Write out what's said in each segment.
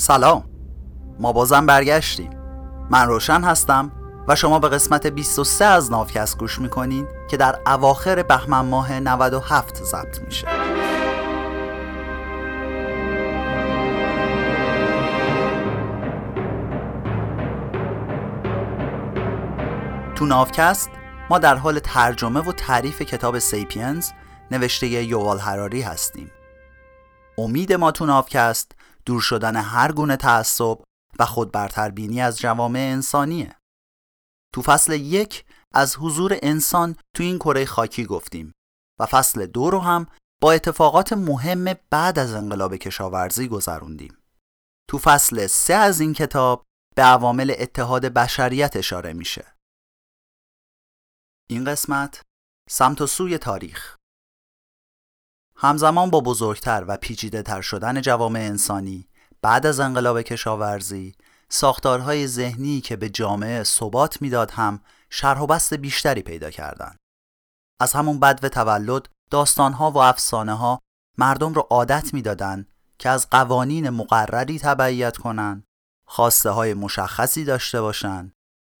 سلام. ما بازم برگشتیم. من روشن هستم و شما به قسمت 23 از نافکست گوش می‌کنین که در اواخر بهمن ماه 97 ضبط میشه. تو نافکست ما در حال ترجمه و تعریف کتاب سیپینز نوشته یووال هراری هستیم. امید ما تو نافکست دور شدن هر گونه تعصب و خودبرتربینی از جوامع انسانیه. تو فصل یک از حضور انسان تو این کره خاکی گفتیم و فصل دو رو هم با اتفاقات مهم بعد از انقلاب کشاورزی گذروندیم. تو فصل سه از این کتاب به عوامل اتحاد بشریت اشاره میشه. این قسمت سمت و سوی تاریخ. همزمان با بزرگتر و پیچیده تر شدن جوامع انسانی بعد از انقلاب کشاورزی ساختارهای ذهنی که به جامعه ثبات می‌داد هم شرح و بست بیشتری پیدا کردند. از همون بد تولد داستانها و افسانه ها مردم رو عادت می‌دادند که از قوانین مقرری تبعیت کنند، خواسته های مشخصی داشته باشند،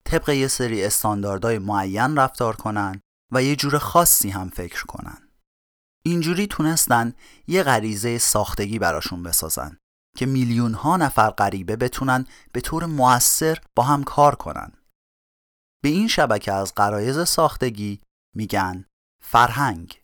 طبق یه سری استانداردهای معین رفتار کنند و یه جور خاصی هم فکر کنند. اینجوری تونستن یه غریزه ساختگی براشون بسازن که میلیون ها نفر غریبه بتونن به طور موثر با هم کار کنن. به این شبکه از غرایز ساختگی میگن فرهنگ.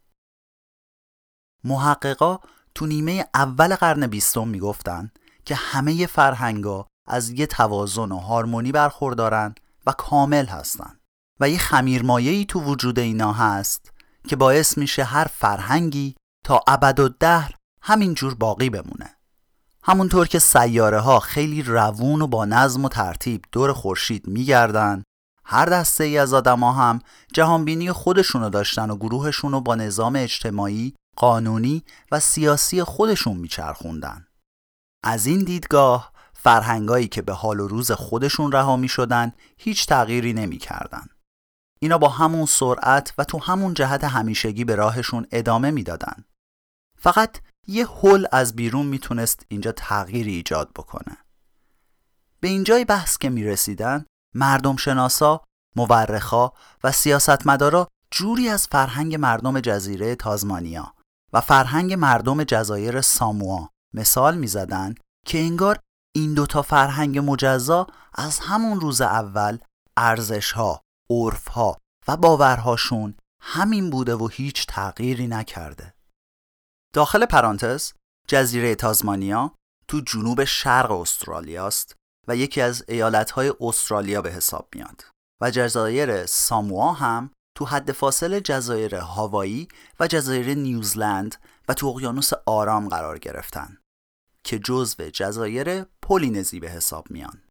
محققا تو نیمه اول قرن بیستم می‌گفتن که همه فرهنگا از یه توازن و هارمونی برخوردارن و کامل هستن و یه خمیرمایه‌ای تو وجود اینا هست که باعث میشه هر فرهنگی تا ابد و دهر همینجور باقی بمونه همونطور که سیاره ها خیلی روون و با نظم و ترتیب دور خورشید میگردن هر دسته ای از آدما هم جهانبینی خودشونو داشتن و گروهشونو با نظام اجتماعی، قانونی و سیاسی خودشون میچرخوندن. از این دیدگاه فرهنگایی که به حال و روز خودشون رها می شدن هیچ تغییری نمی کردن. اینا با همون سرعت و تو همون جهت همیشگی به راهشون ادامه می‌دادن. فقط یه حل از بیرون می‌تونست اینجا تغییری ایجاد بکنه. به اینجای بحث که می‌رسیدن مردم شناسا، مورخا و سیاستمدارا جوری از فرهنگ مردم جزیره تازمانیا و فرهنگ مردم جزایر ساموا مثال می‌زدن که انگار این دوتا فرهنگ مجزا از همون روز اول ارزشها، عرفها و باورهاشون همین بوده و هیچ تغییری نکرده. داخل پرانتز جزیره تازمانیا تو جنوب شرق استرالیا است و یکی از ایالتهای استرالیا به حساب میاد و جزایر ساموا هم تو حد فاصل جزایر هاوایی و جزایر نیوزلند و تو اقیانوس آرام قرار گرفتن که جزو جزایر پولینزی به حساب میان.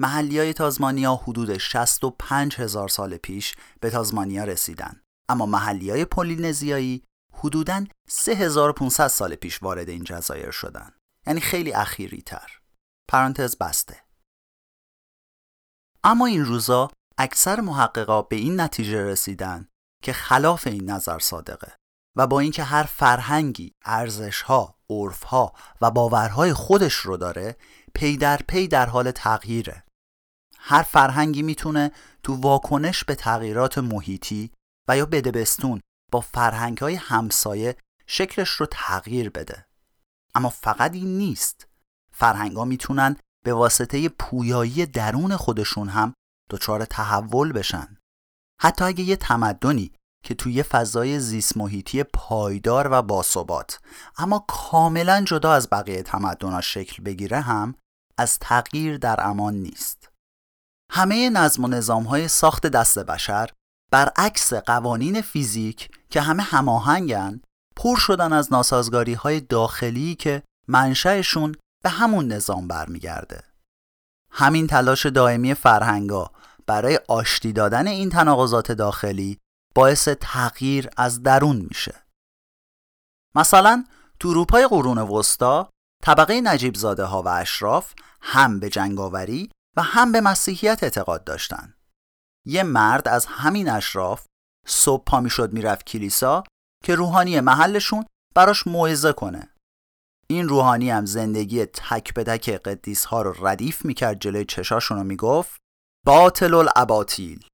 محلی های تازمانیا حدود 65 هزار سال پیش به تازمانیا رسیدن. اما محلی های پولینزیایی حدوداً 3500 سال پیش وارد این جزایر شدن. یعنی خیلی اخیری تر پرانتز بسته. اما این روزا اکثر محققا به این نتیجه رسیدن که خلاف این نظر صادقه و با اینکه هر فرهنگی ارزشها، عرفها و باورهای خودش رو داره پی در پی در حال تغییره. هر فرهنگی می‌تونه تو واکنش به تغییرات محیطی و یا بدبستون با فرهنگ های همسایه شکلش رو تغییر بده. اما فقط این نیست. فرهنگ ها می‌تونن به واسطه پویایی درون خودشون هم دچار تحول بشن. حتی اگه یه تمدنی که توی فضای زیست محیطی پایدار و باثبات اما کاملا جدا از بقیه تمدنها شکل بگیره هم از تغییر در امان نیست. همه نظم و نظام های ساخت دست بشر برعکس قوانین فیزیک که همه هماهنگن پر شدن از ناسازگاری های داخلی که منشأشون به همون نظام برمیگرده. همین تلاش دائمی فرهنگا برای آشتی دادن این تناقضات داخلی باعث تغییر از درون میشه. مثلا تو اروپای قرون وسطا طبقه نجیب زاده ها و اشراف هم به جنگاوری هم به مسیحیت اعتقاد داشتن. یه مرد از همین اشراف صبح پا می‌شد می‌رفت کلیسا که روحانی محلشون براش موعظه کنه. این روحانی هم زندگی تک به تک قدیس ها رو ردیف می‌کرد جلوی چشاشون رو می‌گفت باطل الاباطیل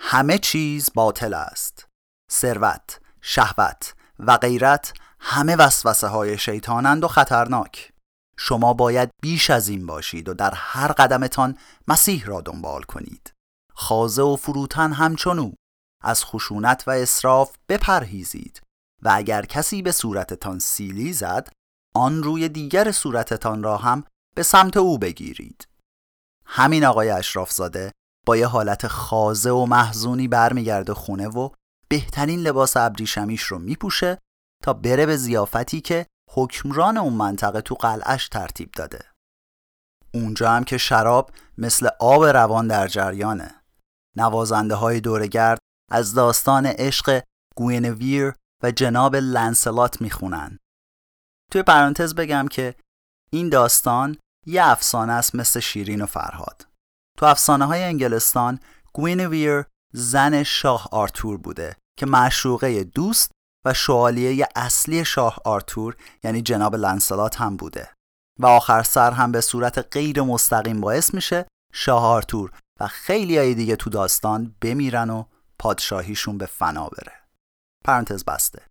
همه چیز باطل است ثروت شهوت و غیرت همه وسوسه های شیطانند و خطرناک شما باید بیش از این باشید و در هر قدمتان مسیح را دنبال کنید. خازه و فروتن همچنو. از خشونت و اصراف بپرهیزید و اگر کسی به صورتتان سیلی زد آن روی دیگر صورتتان را هم به سمت او بگیرید. همین آقای اشرافزاده با یه حالت خازه و محزونی برمیگرده خونه و بهترین لباس ابریشمیش رو میپوشه تا بره به زیافتی که حکمران اون منطقه تو قلعش ترتیب داده. اونجا هم که شراب مثل آب روان در جریانه. نوازنده های دورگرد از داستان عشق گوینویر و جناب لنسلات می‌خونن. توی پرانتز بگم که این داستان یه افسانه است مثل شیرین و فرهاد. تو افسانه های انگلستان گوینویر زن شاه آرتور بوده که معشوقه دوست و شوالیه اصلی شاه آرتور یعنی جناب لنسلات هم بوده. و آخر سر هم به صورت غیر مستقیم باعث میشه شاه آرتور و خیلی های دیگه تو داستان بمیرن و پادشاهیشون به فنا بره. پرانتز بسته.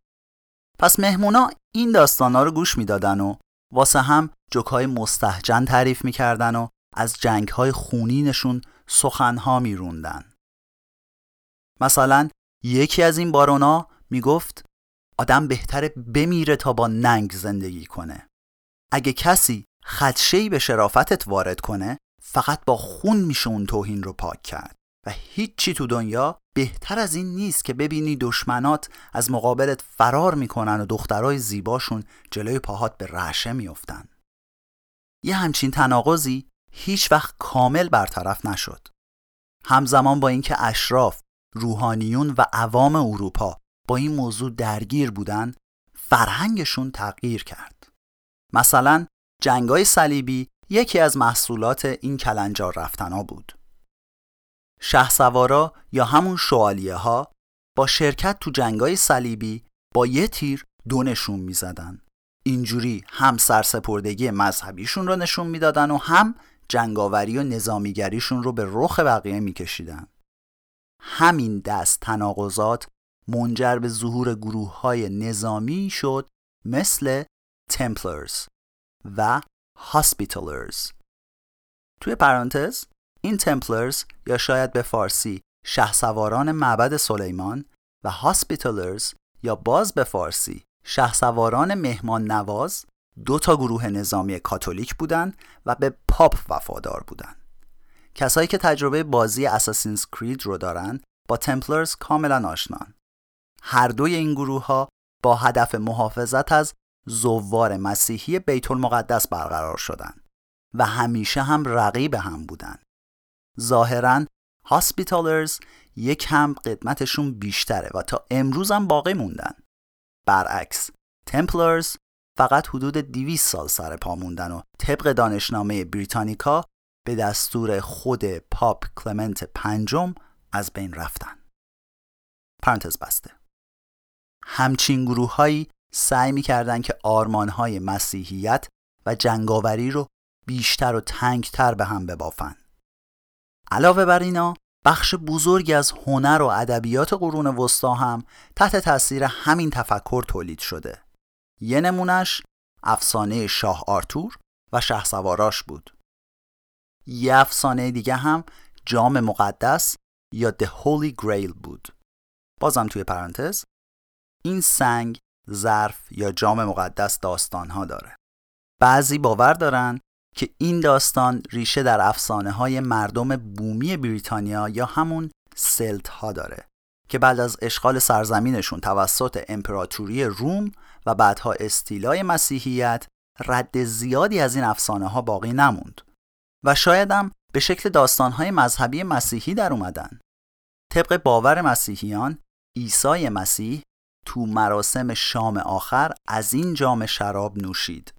پس مهمونا این داستانا رو گوش می‌دادن و واسه هم جوکای مستحجن تعریف می‌کردن و از جنگهای خونینشون سخنها میروندن. مثلا یکی از این بارونا می‌گفت آدم بهتره بمیره تا با ننگ زندگی کنه. اگه کسی خدشهی به شرافتت وارد کنه فقط با خون میشه اون توهین رو پاک کرد. و هیچی تو دنیا بهتر از این نیست که ببینی دشمنات از مقابلت فرار می‌کنن و دخترای زیباشون جلوی پاهات به رعشه میفتن یه همچین تناقضی هیچ وقت کامل برطرف نشد. همزمان با اینکه اشراف روحانیون و عوام اروپا با این موضوع درگیر بودن فرهنگشون تغییر کرد. مثلا جنگای صلیبی یکی از محصولات این کلنجار رفتنا بود. شه سوارا یا همون شوالیه ها با شرکت تو جنگای صلیبی با یه تیر دو نشون می‌زدن. اینجوری هم سرسپردگی مذهبیشون رو نشون می‌دادن و هم جنگاوری و نظامیگریشون رو به رخ بقیه میکشیدن. همین دست تناقضات منجر به ظهور گروه های نظامی شد مثل تمپلرز و هاسپیتالرز توی پرانتز این تمپلرز یا شاید به فارسی شهسواران معبد سلیمان و هاسپیتالرز یا باز به فارسی شهسواران مهمان نواز دو تا گروه نظامی کاتولیک بودند و به پاپ وفادار بودند. کسایی که تجربه بازی اساسینز کرید رو دارن با تمپلرز کاملا آشنان. هر دوی این گروه ها با هدف محافظت از زوار مسیحی بیت المقدس برقرار شدند و همیشه هم رقیب هم بودن. ظاهرا هاسپیتالرز یک هم قدمتشون بیشتره و تا امروز هم باقی موندن. برعکس تمپلرز فقط حدود 200 سال سر پا موندن و طبق دانشنامه بریتانیکا به دستور خود پاپ کلمنت پنجم از بین رفتن. پرانتز بسته. همچین گروههایی سعی می‌کردن که آرمانهای مسیحیت و جنگاوری رو بیشتر و تنگتر به هم ببافن. علاوه بر اینا بخش بزرگی از هنر و ادبیات قرون وسطا هم تحت تاثیر همین تفکر تولید شده. یه نمونش افسانه شاه آرتور و شه سواراش بود. یه افسانه دیگه هم جام مقدس یا The Holy Grail بود. بازم توی پرانتز این سنگ، ظرف یا جام مقدس داستان ها داره. بعضی باور دارن که این داستان ریشه در افسانه های مردم بومی بریتانیا یا همون سلت ها داره که بعد از اشغال سرزمینشون توسط امپراتوری روم و بعدها استیلای مسیحیت رد زیادی از این افسانه ها باقی نموند و شایدم به شکل داستانهای مذهبی مسیحی در اومدن طبق باور مسیحیان عیسی مسیح تو مراسم شام آخر از این جام شراب نوشید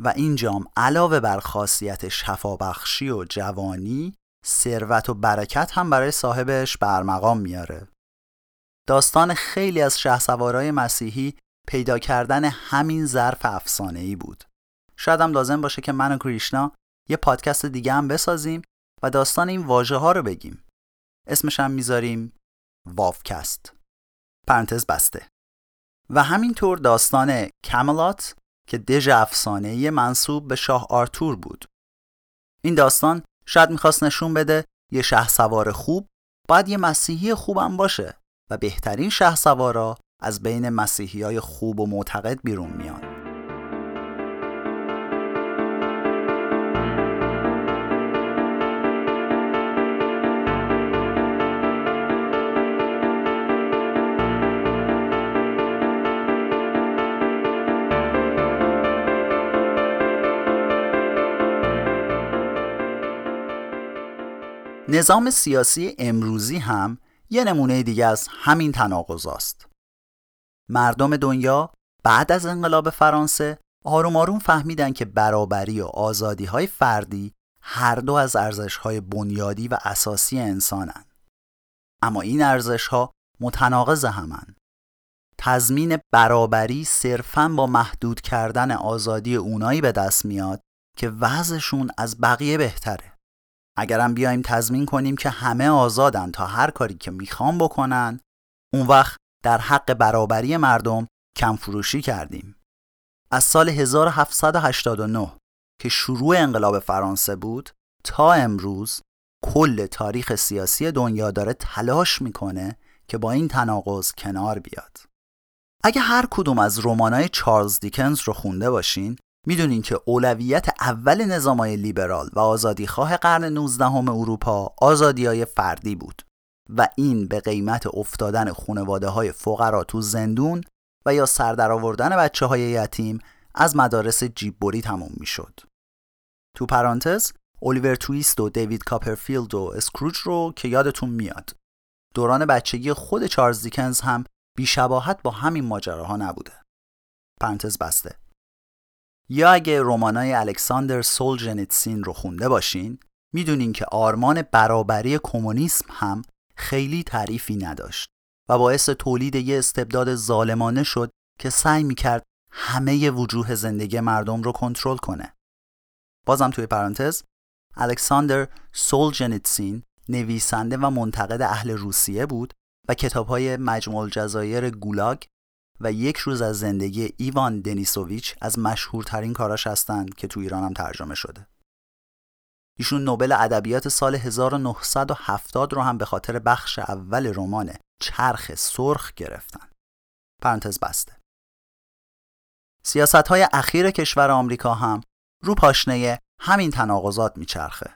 و این جام علاوه بر خاصیت شفابخشی و جوانی ثروت و برکت هم برای صاحبش برمقام میاره. داستان خیلی از شهسوارای مسیحی پیدا کردن همین ظرف افسانه ای بود. شاید هم لازم باشه که من و کریشنا یه پادکست دیگه هم بسازیم و داستان این واژه ها رو بگیم. اسمش هم می‌ذاریم وافکست. پرانتز بسته. و همینطور داستان کملات که دژ افسانه منصوب به شاه آرتور بود. این داستان شاید می‌خواست نشون بده یه شه سوار خوب باید یه مسیحی خوبم باشه و بهترین شه سوارا از بین مسیحی های خوب و معتقد بیرون میان. نظام سیاسی امروزی هم یه نمونه دیگه از همین تناقض مردم دنیا بعد از انقلاب فرانسه آروم آروم فهمیدن که برابری و آزادی های فردی هر دو از ارزش های بنیادی و اساسی انسانن. اما این ارزش ها متناقض همن. تضمین برابری صرفا با محدود کردن آزادی اونایی به دست میاد که وضعشون از بقیه بهتره. اگرم بیایم تضمین کنیم که همه آزادن تا هر کاری که می‌خوان بکنن اون وقت در حق برابری مردم کم فروشی کردیم. از سال 1789 که شروع انقلاب فرانسه بود تا امروز کل تاریخ سیاسی دنیا داره تلاش می‌کنه که با این تناقض کنار بیاد. اگه هر کدوم از رمانای چارلز دیکنز رو خونده باشین می‌دونین که اولویت اول نظامای لیبرال و آزادیخواه قرن 19 اروپا آزادی های فردی بود و این به قیمت افتادن خانواده های فقرا تو زندون و یا سردر آوردن بچه های یتیم از مدارس جیب‌بری تموم می‌شد. تو پرانتز الیور تویست و دیوید کاپرفیلد و اسکروج رو که یادتون میاد. دوران بچگی خود چارلز دیکنز هم بیشباهت با همین ماجراها نبوده. پرانتز بسته. یا اگه رمانای الکساندر سولجنیتسین رو خونده باشین می‌دونین که آرمان برابری کمونیسم هم خیلی تعریفی نداشت و باعث تولید یه استبداد ظالمانه شد که سعی می‌کرد همه وجوه زندگی مردم رو کنترل کنه. بازم توی پرانتز الکساندر سولجنیتسین نویسنده و منتقد اهل روسیه بود و کتابهای مجموع الجزایر گولاگ و یک روز از زندگی ایوان دنیسوویچ از مشهورترین کاراش هستند که تو ایران هم ترجمه شده. ایشون نوبل ادبیات سال 1970 رو هم به خاطر بخش اول رمان چرخ سرخ گرفتن. پرانتز بسته. سیاست های اخیر کشور آمریکا هم رو پاشنه همین تناقضات میچرخه.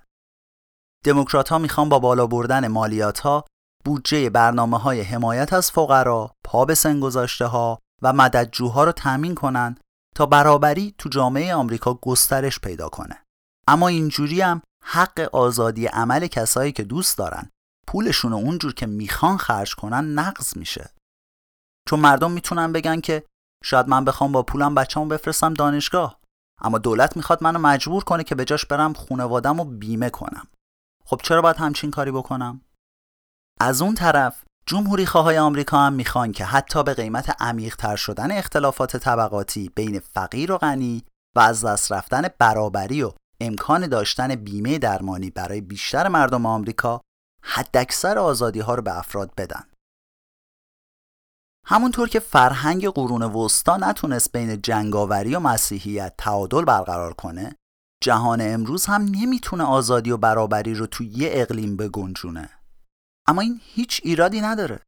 دموکرات ها می‌خوان با بالا بردن مالیات ها بودجه برنامه های حمایت از فقرا، پا به سن گذاشته ها و مددجوها رو تأمین کنن تا برابری تو جامعه آمریکا گسترش پیدا کنه. اما اینجوری هم حق آزادی عمل کسایی که دوست دارن پولشون اونجور که می‌خوان خرج کنن نقض میشه. چون مردم می‌تونن بگن که شاید من بخوام با پولم بچه‌مو بفرستم دانشگاه اما دولت می‌خواد منو مجبور کنه که به جاش برم خونوادم و بیمه کنم. خب چرا باید همچین کاری بکنم؟ از اون طرف جمهوری خواهای آمریکا هم می‌خوان که حتی به قیمت عمیقتر شدن اختلافات طبقاتی بین فقیر و غنی و از دست رفتن برابری و امکان داشتن بیمه درمانی برای بیشتر مردم آمریکا حداکثر آزادی ها رو به افراد بدن. همونطور که فرهنگ قرون وسطا نتونست بین جنگاوری و مسیحیت تعادل برقرار کنه، جهان امروز هم نمی‌تونه آزادی و برابری رو توی یه اقلیم بگنجونه. اما این هیچ ایرادی نداره.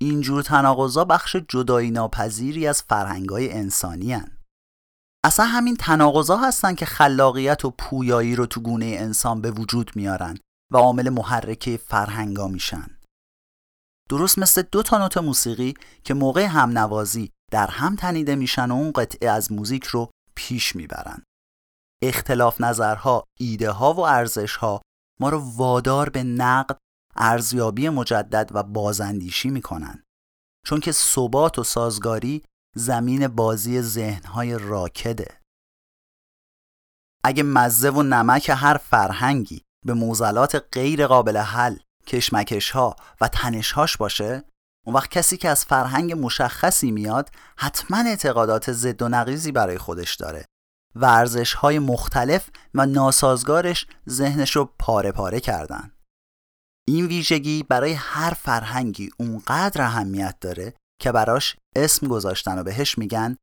اینجور تناقضا بخش جدایی ناپذیری از فرهنگای انسانی هن. اصلا همین تناقضا هستن که خلاقیت و پویایی رو تو گونه انسان به وجود میارن و عامل محرکه فرهنگا میشن. درست مثل دو تا نوت موسیقی که موقع هم نوازی در هم تنیده میشن و اون قطعه از موزیک رو پیش می‌برن. اختلاف نظرها، ایده ها و ارزش ها ما رو وادار به نقد ارزیابی مجدد و بازاندیشی می‌کنن چون که ثبات و سازگاری زمین بازی ذهنهای راکده. اگه مزه و نمک هر فرهنگی به موزلات غیر قابل حل کشمکش ها و تنش هاش باشه اون وقت کسی که از فرهنگ مشخصی میاد حتما اعتقادات ضد و نقیزی برای خودش داره ورزش های مختلف و ناسازگارش ذهنش رو پاره پاره کردن. این ویژگی برای هر فرهنگی اونقدر اهمیت داره که براش اسم گذاشتن و بهش میگن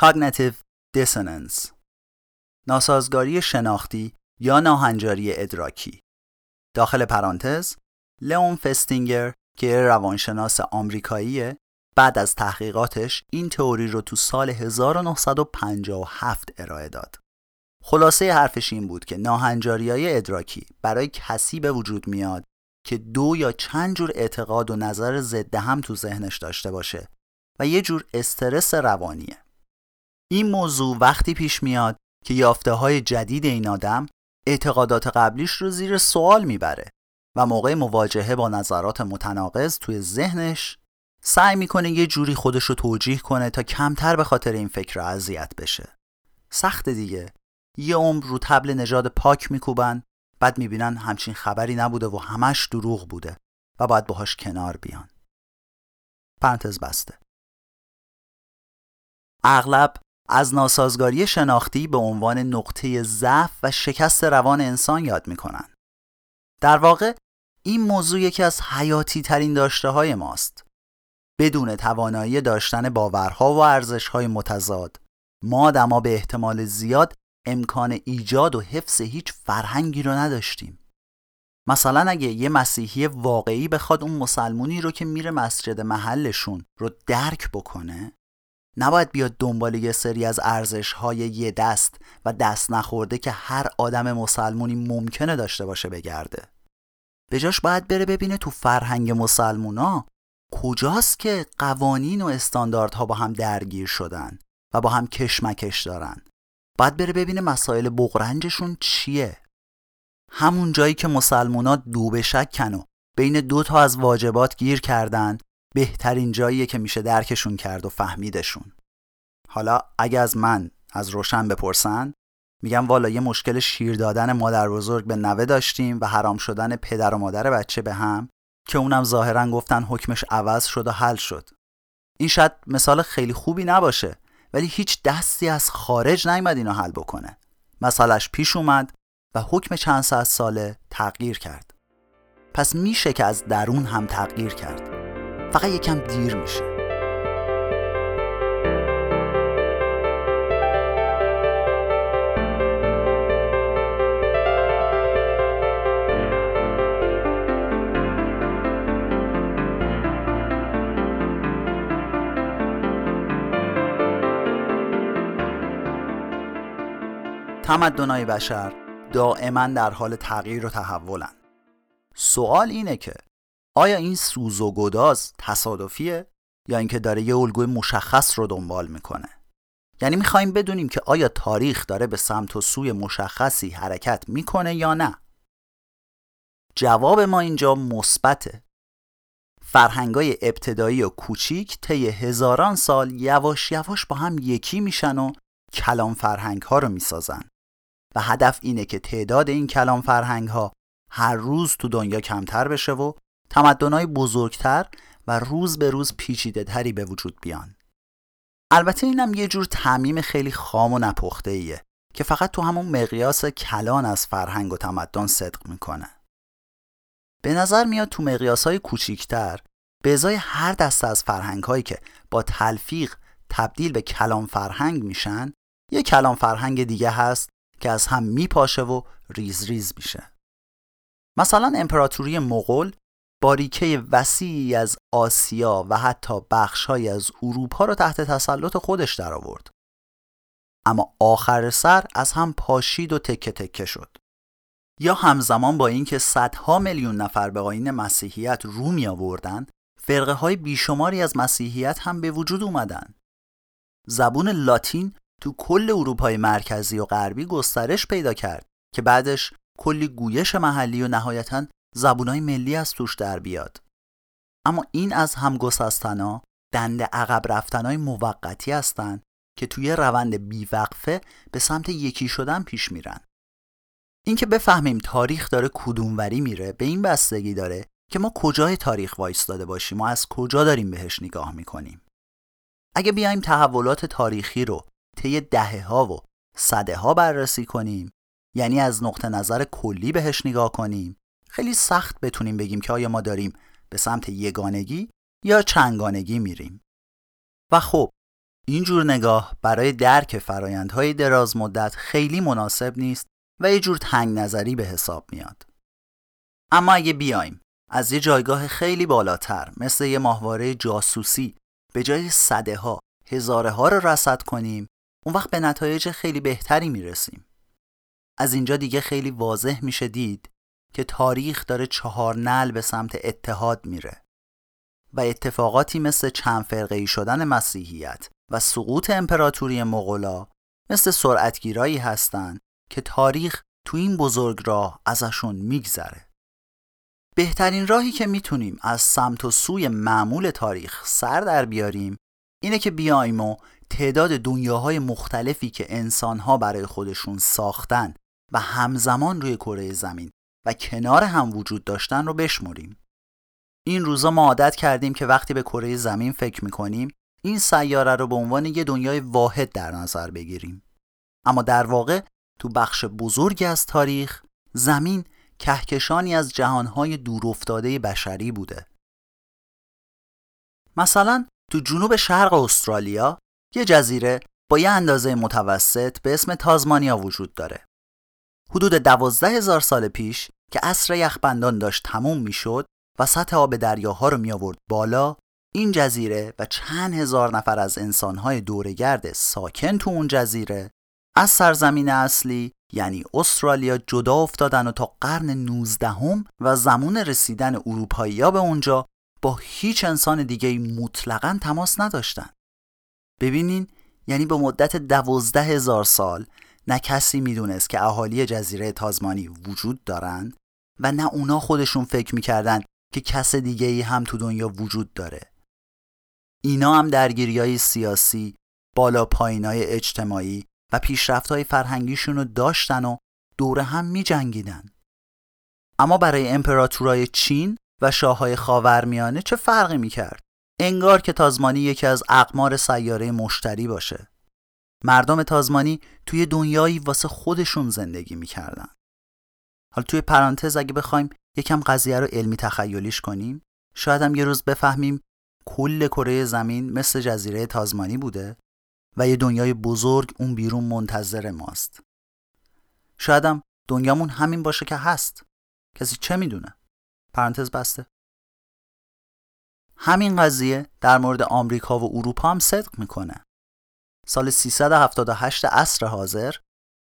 Cognitive Dissonance ناسازگاری شناختی یا ناهنجاری ادراکی داخل پرانتز لئون فستینگر که روانشناس آمریکاییه بعد از تحقیقاتش این تئوری رو تو سال 1957 ارائه داد. خلاصه حرفش این بود که ناهنجاری های ادراکی برای کسی به وجود میاد که دو یا چند جور اعتقاد و نظر ضد هم تو ذهنش داشته باشه و یه جور استرس روانیه. این موضوع وقتی پیش میاد که یافته های جدید این آدم اعتقادات قبلیش رو زیر سوال می‌بره و موقع مواجهه با نظرات متناقض توی ذهنش سعی می‌کنه یه جوری خودش رو توجیه کنه تا کمتر به خاطر این فکر اذیت بشه سخت دیگه یه عمر رو تبل نژاد پاک میکوبن بعد می‌بینن همچین خبری نبوده و همش دروغ بوده و باید باهاش کنار بیان. پرانتز بسته. اغلب از ناسازگاری شناختی به عنوان نقطه ضعف و شکست روان انسان یاد می‌کنن. در واقع این موضوع یکی از حیاتی ترین داشته های ماست. بدون توانایی داشتن باورها و ارزشهای متضاد ما آدما به احتمال زیاد امکان ایجاد و حفظ هیچ فرهنگی رو نداشتیم. مثلا اگه یه مسیحی واقعی بخواد اون مسلمونی رو که میره مسجد محلشون رو درک بکنه نباید بیاد دنبال یه سری از ارزش های یه دست و دست نخورده که هر آدم مسلمونی ممکنه داشته باشه بگرده. به جاش باید بره ببینه تو فرهنگ مسلمونا کجاست که قوانین و استانداردها با هم درگیر شدن و با هم کشمکش دارن. باید بره ببینه مسائل بغرنجشون چیه. همون جایی که مسلمونا دو به شکن و بین دو تا از واجبات گیر کردن بهترین جاییه که میشه درکشون کرد و فهمیدشون. حالا اگه از من از روشن بپرسن میگم والا یه مشکل شیر دادن مادر بزرگ به نوه داشتیم و حرام شدن پدر و مادر بچه به هم که اونم ظاهرا گفتن حکمش عوض شد و حل شد. این شاید مثال خیلی خوبی نباشه. ولی هیچ دستی از خارج نیومد اینو حل بکنه. مسئلهش پیش اومد و حکم چند صد ساله تغییر کرد. پس میشه که از درون هم تغییر کرد. فقط یکم دیر میشه. تمدنهای بشر دائما در حال تغییر و تحولن. سوال اینه که آیا این سوز و گداز تصادفیه یا اینکه داره یه الگوی مشخص رو دنبال می‌کنه؟ یعنی می‌خوایم بدونیم که آیا تاریخ داره به سمت و سوی مشخصی حرکت می‌کنه یا نه. جواب ما اینجا مثبته. فرهنگای ابتدایی و کوچیک طی هزاران سال یواش یواش با هم یکی میشن و کلام فرهنگ ها رو می‌سازن. و هدف اینه که تعداد این کلام فرهنگ ها هر روز تو دنیا کمتر بشه و تمدنهای بزرگتر و روز به روز پیچیده تری به وجود بیان. البته اینم یه جور تعمیم خیلی خام و نپخته ایه که فقط تو همون مقیاس کلان از فرهنگ و تمدن صدق می‌کنه. به نظر میاد تو مقیاس های کوچیکتر به ازای هر دسته از فرهنگ هایی که با تلفیق تبدیل به کلام فرهنگ میشن یه کلام فرهنگ دیگه هست که از هم میپاشه و ریز ریز میشه مثلا امپراتوری مغول باریکه وسیعی از آسیا و حتی بخشهایی از اروپا رو تحت تسلط خودش در آورد. اما آخر سر از هم پاشید و تکه تکه شد. یا همزمان با اینکه صدها میلیون نفر به آین مسیحیت رو می آوردن، فرقه های بیشماری از مسیحیت هم به وجود اومدن. زبون لاتین تو کل اروپای مرکزی و غربی گسترش پیدا کرد که بعدش کلی گویش محلی و نهایتا زبونای ملی از توش در بیاد. اما این از هم گسستنا دنده عقب رفتنای موقتی هستند که توی روند بیوقفه به سمت یکی شدن پیش میرن. اینکه بفهمیم تاریخ داره کدوموری میره به این بستگی داره که ما کجای تاریخ وایستاده باشیم و از کجا داریم بهش نگاه می‌کنیم. اگه بیایم تحولات تاریخی رو طی دهه ها و صده ها بررسی کنیم. یعنی از نقطه نظر کلی بهش نگاه کنیم. خیلی سخت بتونیم بگیم که آیا ما داریم به سمت یگانگی یا چنگانگی میریم. و خب این جور نگاه برای درک فرایندهای دراز مدت خیلی مناسب نیست و یه جور تنگ نظری به حساب میاد. اما اگه بیایم از یه جایگاه خیلی بالاتر مثل یه ماهواره جاسوسی به جای صده ها هزاره ها رو رصد کنیم اون وقت به نتایج خیلی بهتری می‌رسیم از اینجا دیگه خیلی واضح میشه دید که تاریخ داره چهار نل به سمت اتحاد میره و اتفاقاتی مثل چند فرقه شدن مسیحیت و سقوط امپراتوری مغولا مثل سرعتگیرایی هستند که تاریخ تو این بزرگ راه ازشون میگذره. بهترین راهی که می‌تونیم از سمت و سوی معمول تاریخ سر در بیاریم اینه که بیایم و تعداد دنیاهای مختلفی که انسانها برای خودشون ساختن و همزمان روی کره زمین و کنار هم وجود داشتن رو بشمریم. این روزا ما عادت کردیم که وقتی به کره زمین فکر می‌کنیم این سیاره رو به عنوان یه دنیای واحد در نظر بگیریم. اما در واقع تو بخش بزرگی از تاریخ زمین کهکشانی از جهانهای دورافتاده بشری بوده. مثلا تو جنوب شرق استرالیا یه جزیره با یه اندازه متوسط به اسم تازمانیا وجود داره. حدود دوازده هزار سال پیش که عصر یخبندان داشت تموم می‌شد و سطح آب دریاها رو می آورد بالا این جزیره و چند هزار نفر از انسانهای دورگرد ساکن تو اون جزیره از سرزمین اصلی یعنی استرالیا جدا افتادن و تا قرن 19 هم و زمان رسیدن اروپایی به اونجا با هیچ انسان دیگه مطلقا تماس نداشتن ببینین یعنی به مدت دوازده هزار سال نه کسی می‌دونست که اهالی جزیره تازمانی وجود دارند و نه اونا خودشون فکر می‌کردن که کس دیگه ای هم تو دنیا وجود داره اینا هم درگیری های سیاسی بالا پایین های اجتماعی و پیشرفت های فرهنگیشون رو داشتن و دوره هم می جنگیدن. اما برای امپراتورای چین و شاههای خاورمیانه چه فرقی می کرد؟ انگار که تازمانی یکی از اقمار سیاره مشتری باشه. مردم تازمانی توی دنیایی واسه خودشون زندگی می‌کردن. حالا توی پرانتز اگه بخوایم یکم قضیه رو علمی تخیلیش کنیم شاید هم یه روز بفهمیم کل کره زمین مثل جزیره تازمانی بوده و یه دنیای بزرگ اون بیرون منتظر ماست. شاید هم دنیامون همین باشه که هست. کسی چه می‌دونه؟ پرانتز بسته. همین قضیه در مورد آمریکا و اروپا هم صدق می‌کنه. سال 378 عصر حاضر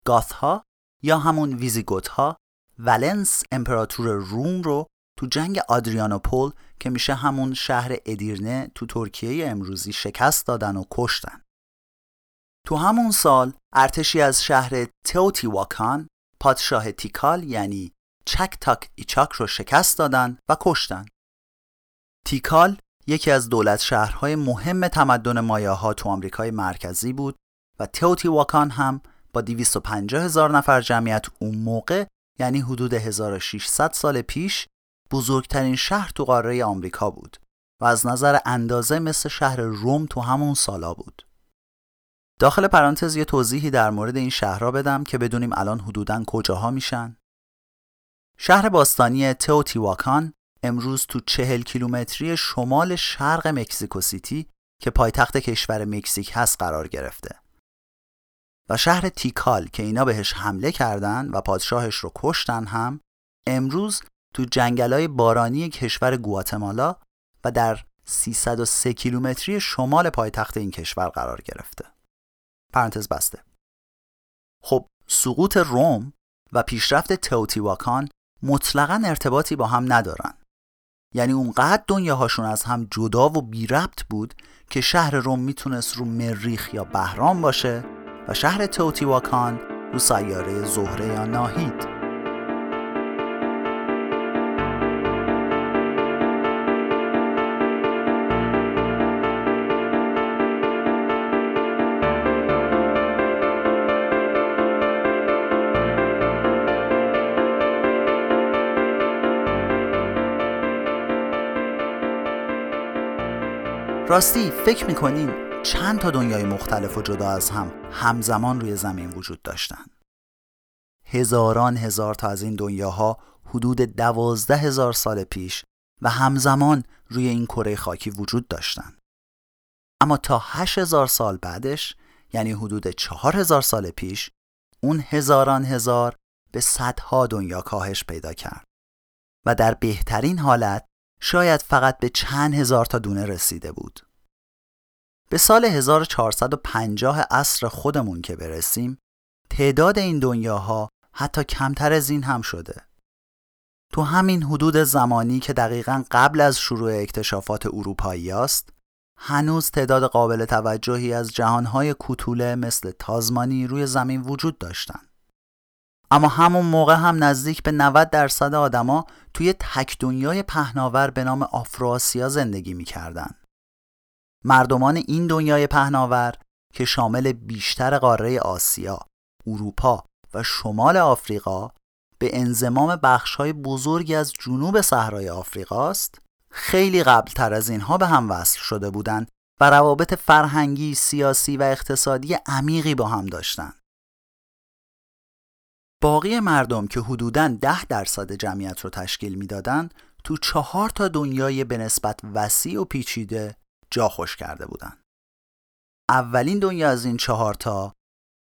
گاثها یا همون ویزیگوت ها ولنس امپراتور روم رو تو جنگ آدریانوپول که میشه همون شهر ادیرنه تو ترکیه امروزی شکست دادن و کشتن. تو همون سال ارتشی از شهر تئوتیواکان پادشاه تیکال یعنی چک تاک ایچاک رو شکست دادن و کشتن. تیکال یکی از دولت شهرهای مهم تمدن مایاها تو آمریکای مرکزی بود و تئوتیواکان هم با 250 هزار نفر جمعیت اون موقع یعنی حدود 1600 سال پیش بزرگترین شهر تو قاره آمریکا بود و از نظر اندازه مثل شهر روم تو همون سالا بود. داخل پرانتز یه توضیحی در مورد این شهرها بدم که بدونیم الان حدوداً کجاها میشن. شهر باستانی تئوتیواکان امروز تو چهل کیلومتری شمال شرق مکزیکو سیتی که پایتخت کشور مکزیک هست قرار گرفته. و شهر تیکال که اینا بهش حمله کردن و پادشاهش رو کشتن هم امروز تو جنگلای بارانی کشور گواتمالا و در 303 کیلومتری شمال پایتخت این کشور قرار گرفته. پرانتز بسته. خب سقوط روم و پیشرفت تئوتیواکان مطلقا ارتباطی با هم ندارن. یعنی اونقدر دنیاهاشون از هم جدا و بی ربط بود که شهر روم می‌تونست رو مریخ یا بهرام باشه و شهر توتیواکان رو سیاره زهره یا ناهید. راستی فکر می‌کنین چند تا دنیای مختلف و جدا از هم همزمان روی زمین وجود داشتن هزاران هزار تا از این دنیاها حدود دوازده هزار سال پیش و همزمان روی این کره خاکی وجود داشتند. اما تا هشت هزار سال بعدش یعنی حدود چهار هزار سال پیش اون هزاران هزار به صدها دنیا کاهش پیدا کرد و در بهترین حالت شاید فقط به چند هزار تا دونه رسیده بود. به سال 1450 عصر خودمون که برسیم تعداد این دنیاها حتی کمتر از این هم شده. تو همین حدود زمانی که دقیقا قبل از شروع اکتشافات اروپایی است، هنوز تعداد قابل توجهی از جهانهای کوتوله مثل تازمانی روی زمین وجود داشتند. اما همون موقع هم نزدیک به 90 درصد آدما توی تک دنیای پهناور به نام آفروآسیا زندگی می‌کردن. مردمان این دنیای پهناور که شامل بیشتر قاره آسیا، اروپا و شمال آفریقا به انزمام بخشهای بزرگی از جنوب صحرای آفریقا است خیلی قبل تر از اینها به هم وصل شده بودند و روابط فرهنگی، سیاسی و اقتصادی عمیقی با هم داشتند. باقی مردم که حدوداً ده درصد جمعیت رو تشکیل می‌دادند تو چهار تا دنیای به نسبت وسیع و پیچیده جا خوش کرده بودند. اولین دنیا از این چهار تا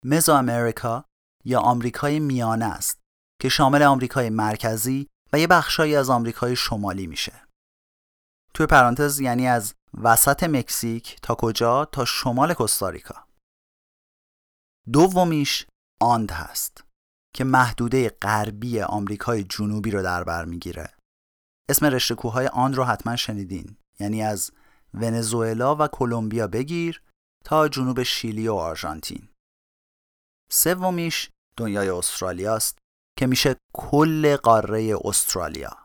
مزو امریکا یا آمریکای میانه است که شامل آمریکای مرکزی و یه بخشایی از آمریکای شمالی میشه. توی پرانتز یعنی از وسط مکزیک تا کجا تا شمال کوستاریکا. دومیش آند هست که محدوده غربی آمریکای جنوبی رو در بر می‌گیره. اسم رشته کوههای آند رو حتما شنیدین یعنی از ونزوئلا و کلمبیا بگیر تا جنوب شیلی و آرژانتین. سومیش دنیای استرالیا است که میشه کل قاره استرالیا.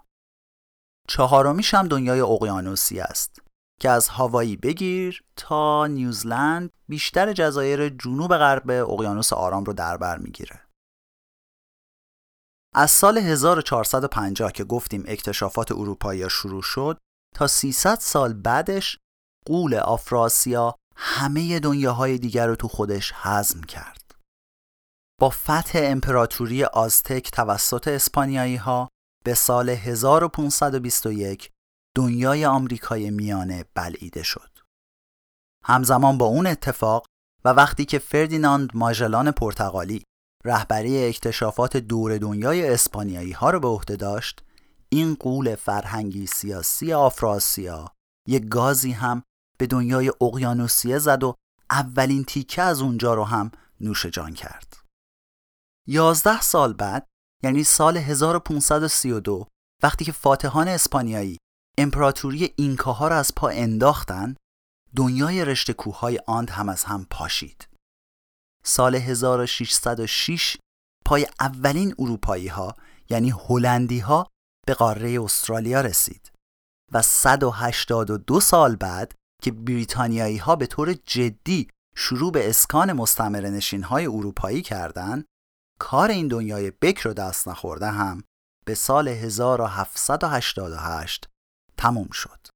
چهارمیش هم دنیای اقیانوسی است که از هاوایی بگیر تا نیوزلند بیشتر جزایر جنوب غرب اقیانوس آرام رو در بر می‌گیره. از سال 1450 که گفتیم اکتشافات اروپایی شروع شد تا 300 سال بعدش قول آفراسیا همه دنیاهای دیگر رو تو خودش هضم کرد. با فتح امپراتوری آزتک توسط اسپانیایی ها به سال 1521 دنیای آمریکای میانه بلعیده شد. همزمان با اون اتفاق و وقتی که فردیناند ماژلان پرتغالی رهبری اکتشافات دور دنیای اسپانیایی ها رو به عهده داشت این قول فرهنگی سیاسی آفراسیا یک گازی هم به دنیای اقیانوسیه زد و اولین تیکه از اونجا رو هم نوش جان کرد. یازده سال بعد یعنی سال 1532 وقتی که فاتحان اسپانیایی امپراتوری اینکاها را از پا انداختن دنیای رشته کوههای آند هم از هم پاشید. سال 1606 پای اولین اروپایی ها یعنی هلندی ها به قاره استرالیا رسید و 182 سال بعد که بریتانیایی ها به طور جدی شروع به اسکان مستمر نشین های اروپایی کردند کار این دنیای بکر رو دست نخورده هم به سال 1788 تموم شد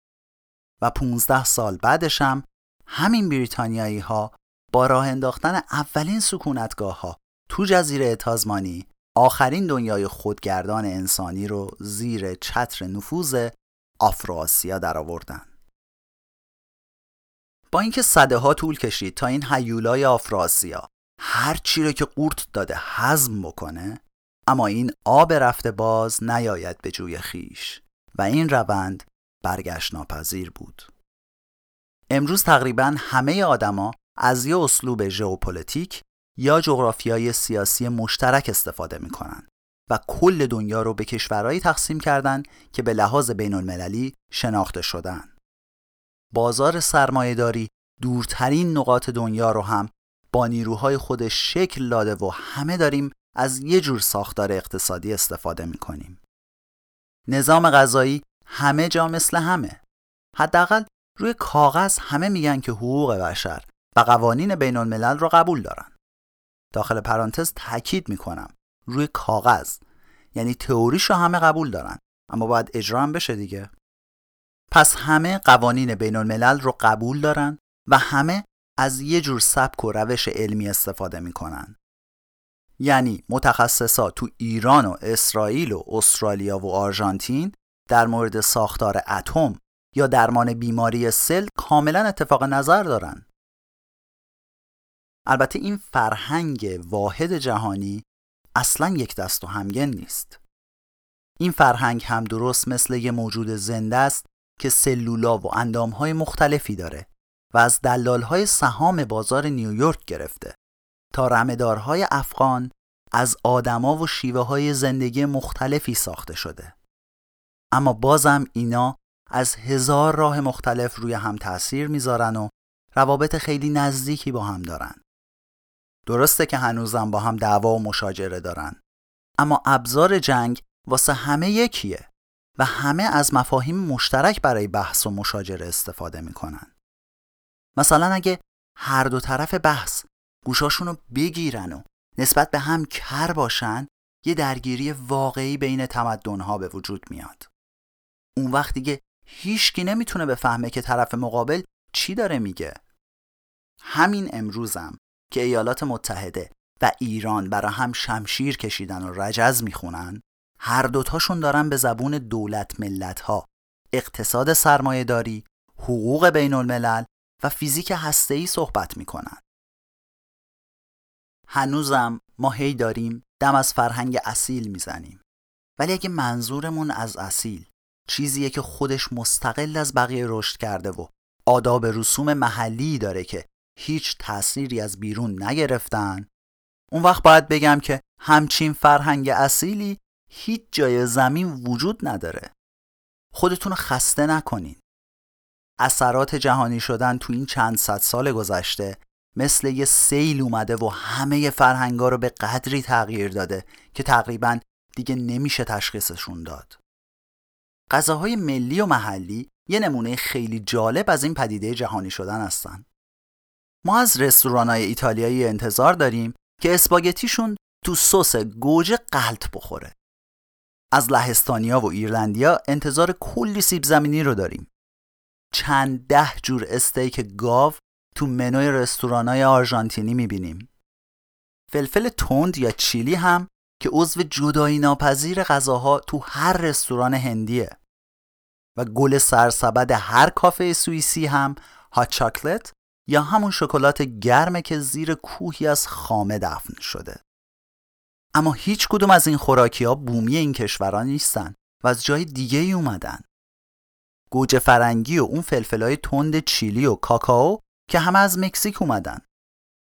و 15 سال بعدش هم همین بریتانیایی ها با راه انداختن اولین سکونتگاه ها تو جزیره تازمانی آخرین دنیای خودگردان انسانی رو زیر چتر نفوذ آفروآسیا درآوردن. با اینکه صده ها طول کشید تا این هیولای آفراسیا هر چی رو که قورت داده هضم بکنه اما این آب رفته باز نیاید به جوی خیش و این روند برگشت ناپذیر بود امروز تقریبا همه آدما از یه اسلوب ژئوپلیتیک یا جغرافیای سیاسی مشترک استفاده می‌کنن و کل دنیا رو به کشورهایی تقسیم کردن که به لحاظ بین المللی شناخته شدن. بازار سرمایهداری دورترین نقاط دنیا رو هم با نیروهای خودش شکل داده و همه داریم از یه جور ساختار اقتصادی استفاده می‌کنیم. نظام غذایی همه جا مثل همه. حداقل روی کاغذ همه میگن که حقوق بشر قوانین بین الملل رو قبول دارن. داخل پرانتز تاکید می‌کنم روی کاغذ یعنی تئوریش رو همه قبول دارن اما باید اجرا هم بشه دیگه. پس همه قوانین بین الملل رو قبول دارن و همه از یه جور سبک و روش علمی استفاده می‌کنن یعنی متخصصا تو ایران و اسرائیل و استرالیا و آرژانتین در مورد ساختار اتم یا درمان بیماری سل کاملا اتفاق نظر دارن البته این فرهنگ واحد جهانی اصلا یک دست و همگن نیست. این فرهنگ هم درست مثل یه موجود زنده است که سلولا و اندامهای مختلفی داره و از دلالهای سهام بازار نیویورک گرفته تا رمدارهای افغان از آدما و شیوه های زندگی مختلفی ساخته شده. اما بازم اینا از هزار راه مختلف روی هم تاثیر می‌ذارن و روابط خیلی نزدیکی با هم دارن. درسته که هنوزم با هم دعوا و مشاجره دارن. اما ابزار جنگ واسه همه یکیه و همه از مفاهیم مشترک برای بحث و مشاجره استفاده می‌کنن. مثلا اگه هر دو طرف بحث گوشاشون رو بگیرن و نسبت به هم کر باشن یه درگیری واقعی بین تمدنها به وجود میاد. اون وقت دیگه هیچکی نمی‌تونه بفهمه که طرف مقابل چی داره میگه. همین امروزم که ایالات متحده و ایران برا هم شمشیر کشیدن و رجز می‌خونن هر دوتاشون دارن به زبون دولت ملت ها اقتصاد سرمایه داری، حقوق بین الملل و فیزیک هسته‌ای صحبت می‌کنن. هنوزم ما هی داریم دم از فرهنگ اصیل می‌زنیم. ولی اگه منظورمون از اصیل چیزیه که خودش مستقل از بقیه رشد کرده و آداب رسوم محلی داره که هیچ تأثیری از بیرون نگرفتن. اون وقت باید بگم که همچین فرهنگ اصیلی هیچ جای زمین وجود نداره. خودتون خسته نکنین. اثرات جهانی شدن تو این چند صد سال گذشته مثل یه سیل اومده و همه فرهنگا رو به قدری تغییر داده که تقریبا دیگه نمیشه تشخیصشون داد. غذاهای ملی و محلی یه نمونه خیلی جالب از این پدیده جهانی شدن هستن. ما از رستورانهای ایتالیایی انتظار داریم که اسپاگتیشون تو سس گوجه غلت بخوره. از لهستانیا و ایرلندیا انتظار کلی سیب زمینی رو داریم. چند ده جور steak گاو تو منوی رستورانای آرژانتینی می‌بینیم. فلفل تند یا چیلی هم که عضو جدایی ناپذیر غذاها تو هر رستوران هندیه. و گل سرسبد هر کافه سوئیسی هم هات چاکلت یا همون شکلات گرمه که زیر کوهی از خامه دفن شده. اما هیچ کدوم از این خوراکی ها بومی این کشوران نیستن و از جای دیگه ای اومدن. گوجه فرنگی و اون فلفلای تند چیلی و کاکائو که همه از مکزیک اومدن.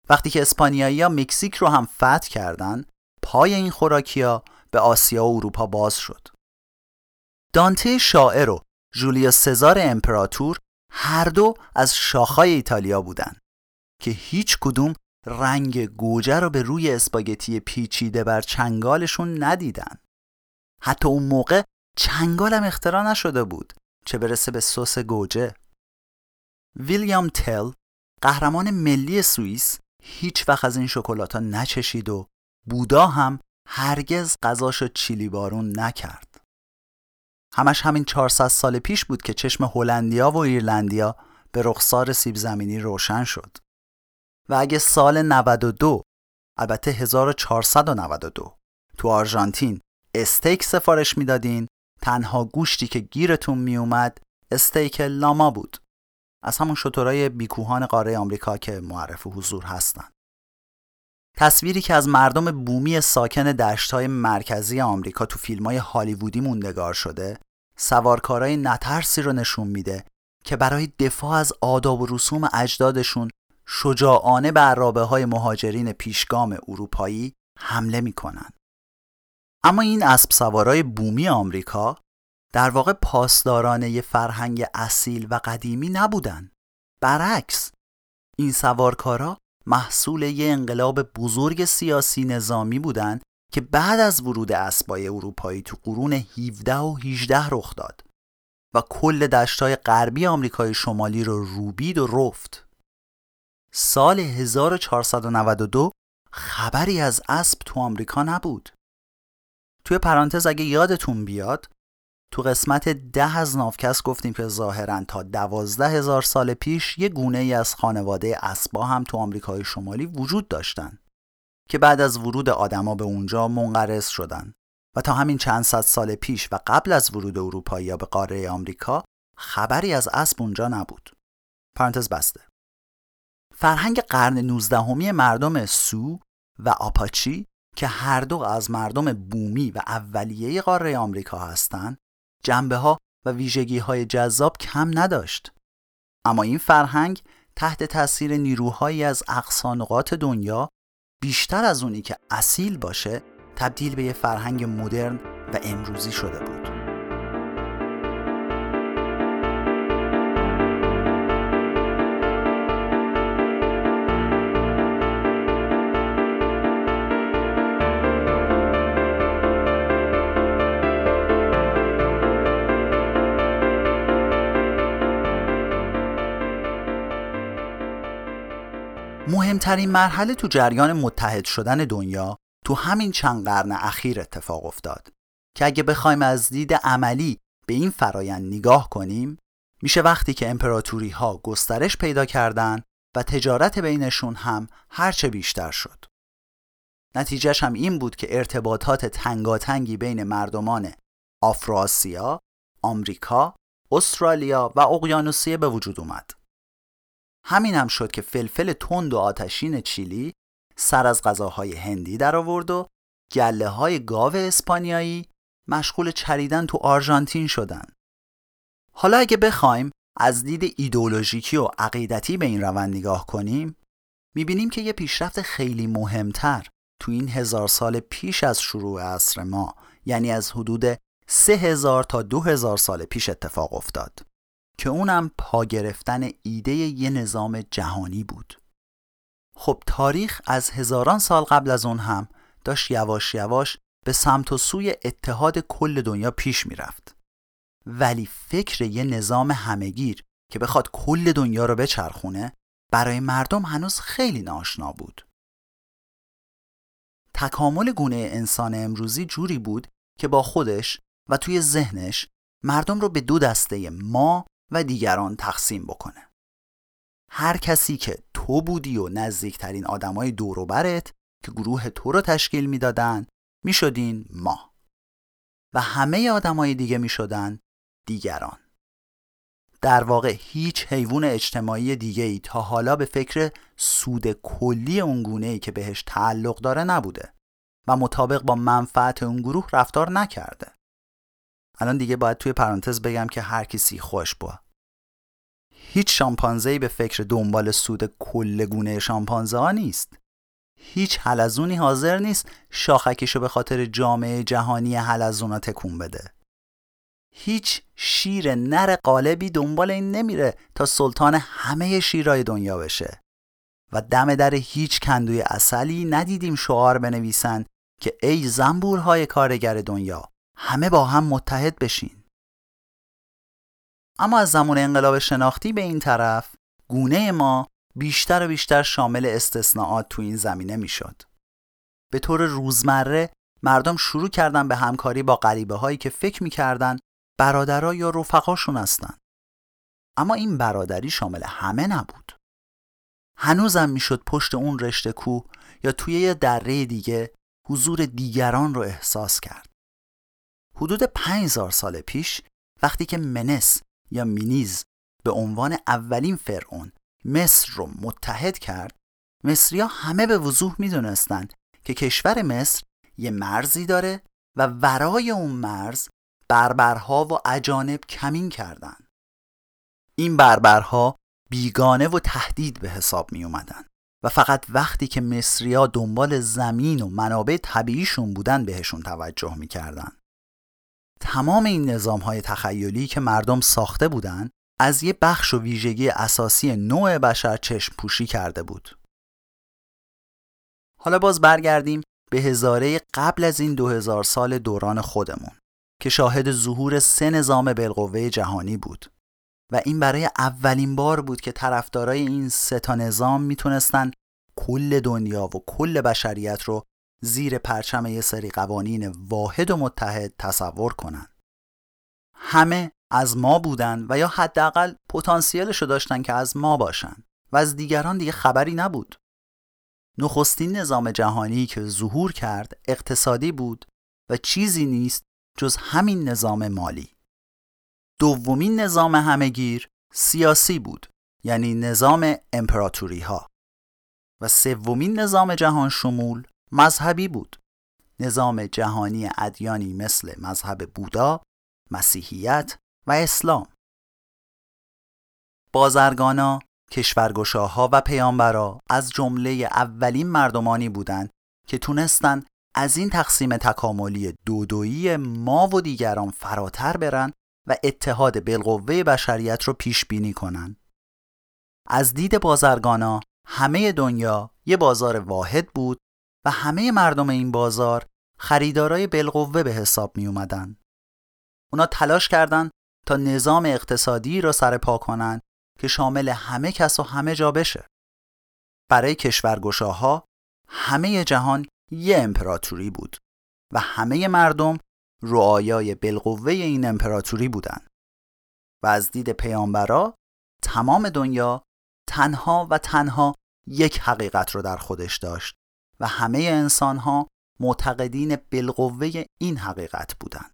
وقتی که اسپانیایی ها مکزیک رو هم فتح کردن پای این خوراکی ها به آسیا و اروپا باز شد. دانته شاعر و جولیا سزار امپراتور هر دو از شاخهای ایتالیا بودن که هیچ کدوم رنگ گوجه رو به روی اسپاگتی پیچیده بر چنگالشون ندیدن. حتی اون موقع چنگالم اختراع نشده بود چه برسه به سس گوجه. ویلیام تل قهرمان ملی سوئیس هیچ وقت از این شکلات نچشید و بودا هم هرگز غذاشو چیلی بارون نکرد. همش همین 400 سال پیش بود که چشم هلندیا و ایرلندیا به رخسار سیب زمینی روشن شد. و اگه سال 92 البته 1492 تو آرژانتین استیک سفارش می‌دادین تنها گوشتی که گیرتون میومد استیک لاما بود. از همون شطورای بیکوهان قاره آمریکا که معرف حضور هستن. تصویری که از مردم بومی ساکن دشتهای مرکزی آمریکا تو فیلم های هالیوودی موندگار شده سوارکارای نترسی رو نشون میده که برای دفاع از آداب و رسوم اجدادشون شجاعانه به عرابه های مهاجرین پیشگام اروپایی حمله می‌کنن. اما این اسب سوارای بومی آمریکا در واقع پاسداران یه فرهنگ اصیل و قدیمی نبودن. برعکس این سوارکارا محصول یه انقلاب بزرگ سیاسی نظامی بودند که بعد از ورود اسبای اروپایی تو قرون 17 و 18 رخ داد و کل دشتای غربی آمریکای شمالی رو روبید و رفت. سال 1492 خبری از اسب تو آمریکا نبود. توی پرانتز اگه یادتون بیاد تو قسمت ده از نافکس گفتیم که ظاهرا تا دوازده هزار سال پیش یه گونه ای از خانواده اسبا هم تو آمریکای شمالی وجود داشتن که بعد از ورود آدما به اونجا منقرض شدن و تا همین چند صد سال پیش و قبل از ورود اروپایی به قاره آمریکا خبری از اسب اونجا نبود. پرانتز بسته. فرهنگ قرن 19 مردم سو و آپاچی که هر دو از مردم بومی و اولیه قاره آمریکا هستند، جنبه ها و ویژگی های جذاب کم نداشت. اما این فرهنگ تحت تاثیر نیروهایی از اقصانقات دنیا بیشتر از اونی که اصیل باشه تبدیل به یه فرهنگ مدرن و امروزی شده بود. مهمترین مرحله تو جریان متحد شدن دنیا تو همین چند قرن اخیر اتفاق افتاد که اگه بخوایم از دید عملی به این فرایند نگاه کنیم میشه وقتی که امپراتوری ها گسترش پیدا کردن و تجارت بینشون هم هرچه بیشتر شد. نتیجهش هم این بود که ارتباطات تنگاتنگی بین مردمان آفراسیا، آمریکا، استرالیا و اقیانوسیه به وجود اومد. همین هم شد که فلفل تند و آتشین چیلی سر از غذاهای هندی در آورد و گله های گاو اسپانیایی مشغول چریدن تو آرژانتین شدن. حالا اگه بخوایم از دید ایدولوژیکی و عقیدتی به این روند نگاه کنیم می‌بینیم که یه پیشرفت خیلی مهمتر تو این هزار سال پیش از شروع عصر ما یعنی از حدود سه هزار تا دو هزار سال پیش اتفاق افتاد که اونم پا گرفتن ایده یه نظام جهانی بود. خب تاریخ از هزاران سال قبل از اون هم داشت یواش یواش به سمت و سوی اتحاد کل دنیا پیش می‌رفت. ولی فکر یه نظام همگیر که بخواد کل دنیا رو بچرخونه برای مردم هنوز خیلی ناشنا بود. تکامل گونه انسان امروزی جوری بود که با خودش و توی ذهنش مردم رو به دو دسته ما و دیگران تقسیم بکنه. هر کسی که تو بودی و نزدیکترین آدمای دوروبرت که گروه تو رو تشکیل می‌دادن می‌شدین ما. و همه آدمای دیگه می‌شدن دیگران. در واقع هیچ حیوان اجتماعی دیگه ای تا حالا به فکر سود کلی اون ای که بهش تعلق داره نبوده و مطابق با منفعت اون گروه رفتار نکرده. الان دیگه باید توی پرانتز بگم که هر کسی خوش با. هیچ شامپانزهی به فکر دنبال سود کل گونه شامپانزه ها نیست. هیچ حلزونی حاضر نیست شاخکشو به خاطر جامعه جهانی حلزونا تکون بده. هیچ شیر نر قالبی دنبال این نمیره تا سلطان همه شیرای دنیا بشه. و دم در هیچ کندوی اصلی ندیدیم شعار بنویسن که ای زنبورهای کارگر دنیا همه با هم متحد بشین اما از زمان انقلاب شناختی به این طرف گونه ما بیشتر و بیشتر شامل استثناءات تو این زمینه می‌شد. به طور روزمره مردم شروع کردن به همکاری با غریبه هایی که فکر می‌کردن برادرها یا رفقاشون هستن. اما این برادری شامل همه نبود. هنوزم می‌شد پشت اون رشته کو یا توی یه دره دیگه حضور دیگران رو احساس کرد. حدود 5000 سال پیش وقتی که منس یا مینیز به عنوان اولین فرعون مصر رو متحد کرد مصریا همه به وضوح می‌دونستند که کشور مصر یه مرزی داره و ورای اون مرز بربرها و اجانب کمین کردن این بربرها بیگانه و تهدید به حساب می اومدن و فقط وقتی که مصریا دنبال زمین و منابع طبیعیشون بودن بهشون توجه می‌کردن. تمام این نظام های تخیلی که مردم ساخته بودن از یه بخش و ویژگی اساسی نوع بشر چشم پوشی کرده بود. حالا باز برگردیم به هزاره قبل از این دو هزار سال دوران خودمون که شاهد ظهور سه نظام بالقوه جهانی بود و این برای اولین بار بود که طرفدارای این سه تا نظام می‌تونستن کل دنیا و کل بشریت رو زیر پرچم یه سری قوانین واحد و متحد تصور کنن. همه از ما بودن و یا حداقل پتانسیلش رو داشتن که از ما باشن و از دیگران دیگه خبری نبود. نخستین نظام جهانی که ظهور کرد اقتصادی بود و چیزی نیست جز همین نظام مالی. دومین نظام همهگیر سیاسی بود یعنی نظام امپراتوری ها و سومین نظام جهان شمول مذهبی بود نظام جهانی ادیانی مثل مذهب بودا، مسیحیت و اسلام بازرگانا، کشورگشاها و پیامبرا از جمله اولین مردمانی بودند که تونستن از این تقسیم تکاملی دودویی ما و دیگران فراتر برن و اتحاد بالقوه بشریت رو پیش بینی کنن. از دید بازرگانا همه دنیا یه بازار واحد بود و همه مردم این بازار خریدارای بالقوه به حساب می اومدن. اونا تلاش کردند تا نظام اقتصادی را سر پا کنن که شامل همه کس و همه جا بشه. برای کشورگشاها همه جهان یه امپراتوری بود و همه مردم رعایای بالقوه این امپراتوری بودند. و از دید پیامبرا تمام دنیا تنها و تنها یک حقیقت رو در خودش داشت و همه انسان ها معتقدین بالقوه این حقیقت بودند.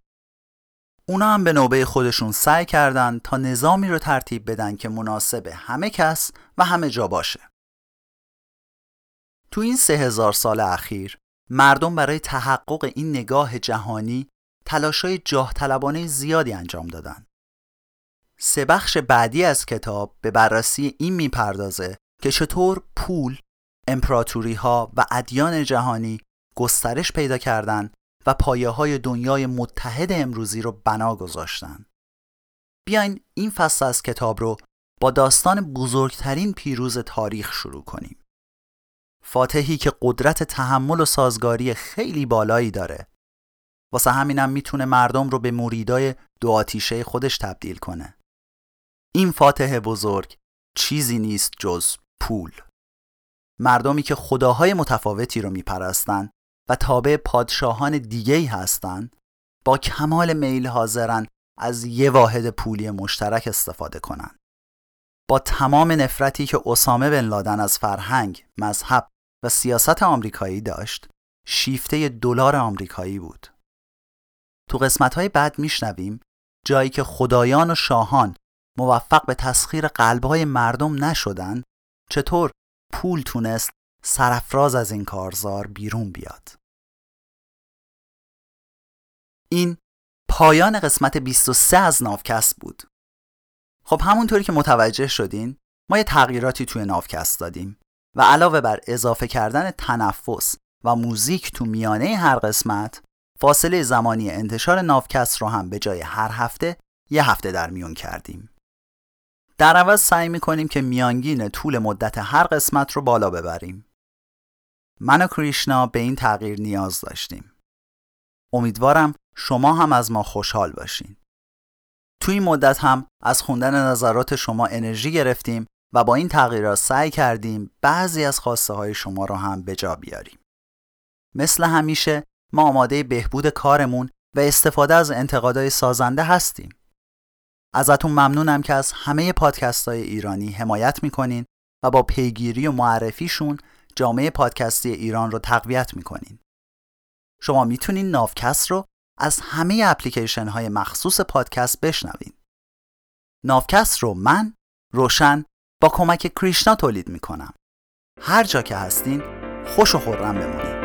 اونا هم به نوبه خودشون سعی کردند تا نظامی رو ترتیب بدن که مناسب همه کس و همه جا باشه. تو این سه هزار سال اخیر مردم برای تحقق این نگاه جهانی تلاشای جاه طلبانه زیادی انجام دادن. سه بخش بعدی از کتاب به بررسی این می‌پردازه که چطور پول، امپراتوری ها و ادیان جهانی گسترش پیدا کردند و پایه های دنیای متحد امروزی رو بنا گذاشتن. بیاین این فصل از کتاب رو با داستان بزرگترین پیروز تاریخ شروع کنیم. فاتحی که قدرت تحمل و سازگاری خیلی بالایی داره. واسه همینم می‌تونه مردم رو به مریدای دو آتیشه خودش تبدیل کنه. این فاتح بزرگ چیزی نیست جز پول. مردمی که خداهای متفاوتی رو میپرستن و تابع پادشاهان دیگهی هستند با کمال میل حاضرن از یه واحد پولی مشترک استفاده کنند. با تمام نفرتی که اسامه بن لادن از فرهنگ، مذهب و سیاست آمریکایی داشت، شیفته دلار آمریکایی بود. تو قسمت‌های بعد میشنویم جایی که خدایان و شاهان موفق به تسخیر قلبهای مردم نشدن چطور پول تونست سرفراز از این کارزار بیرون بیاد. این پایان قسمت 23 از ناوکست بود. خب همونطوری که متوجه شدین ما یه تغییراتی توی ناوکست دادیم و علاوه بر اضافه کردن تنفس و موزیک تو میانه هر قسمت فاصله زمانی انتشار ناوکست رو هم به جای هر هفته یه هفته در میون کردیم. در عوض سعی می‌کنیم که میانگین طول مدت هر قسمت رو بالا ببریم. من و کریشنا به این تغییر نیاز داشتیم. امیدوارم شما هم از ما خوشحال باشین. توی این مدت هم از خوندن نظرات شما انرژی گرفتیم و با این تغییرات سعی کردیم بعضی از خواسته های شما رو هم به جا بیاریم. مثل همیشه ما آماده بهبود کارمون و استفاده از انتقادهای سازنده هستیم. ازتون ممنونم که از همه پادکست های ایرانی حمایت می‌کنین و با پیگیری و معرفیشون جامعه پادکستی ایران رو تقویت می‌کنین. شما می‌تونین ناوکست رو از همه اپلیکیشن های مخصوص پادکست بشنوین. ناوکست رو من روشن با کمک کریشنا تولید می‌کنم. هر جا که هستین خوش و خورم بمونید.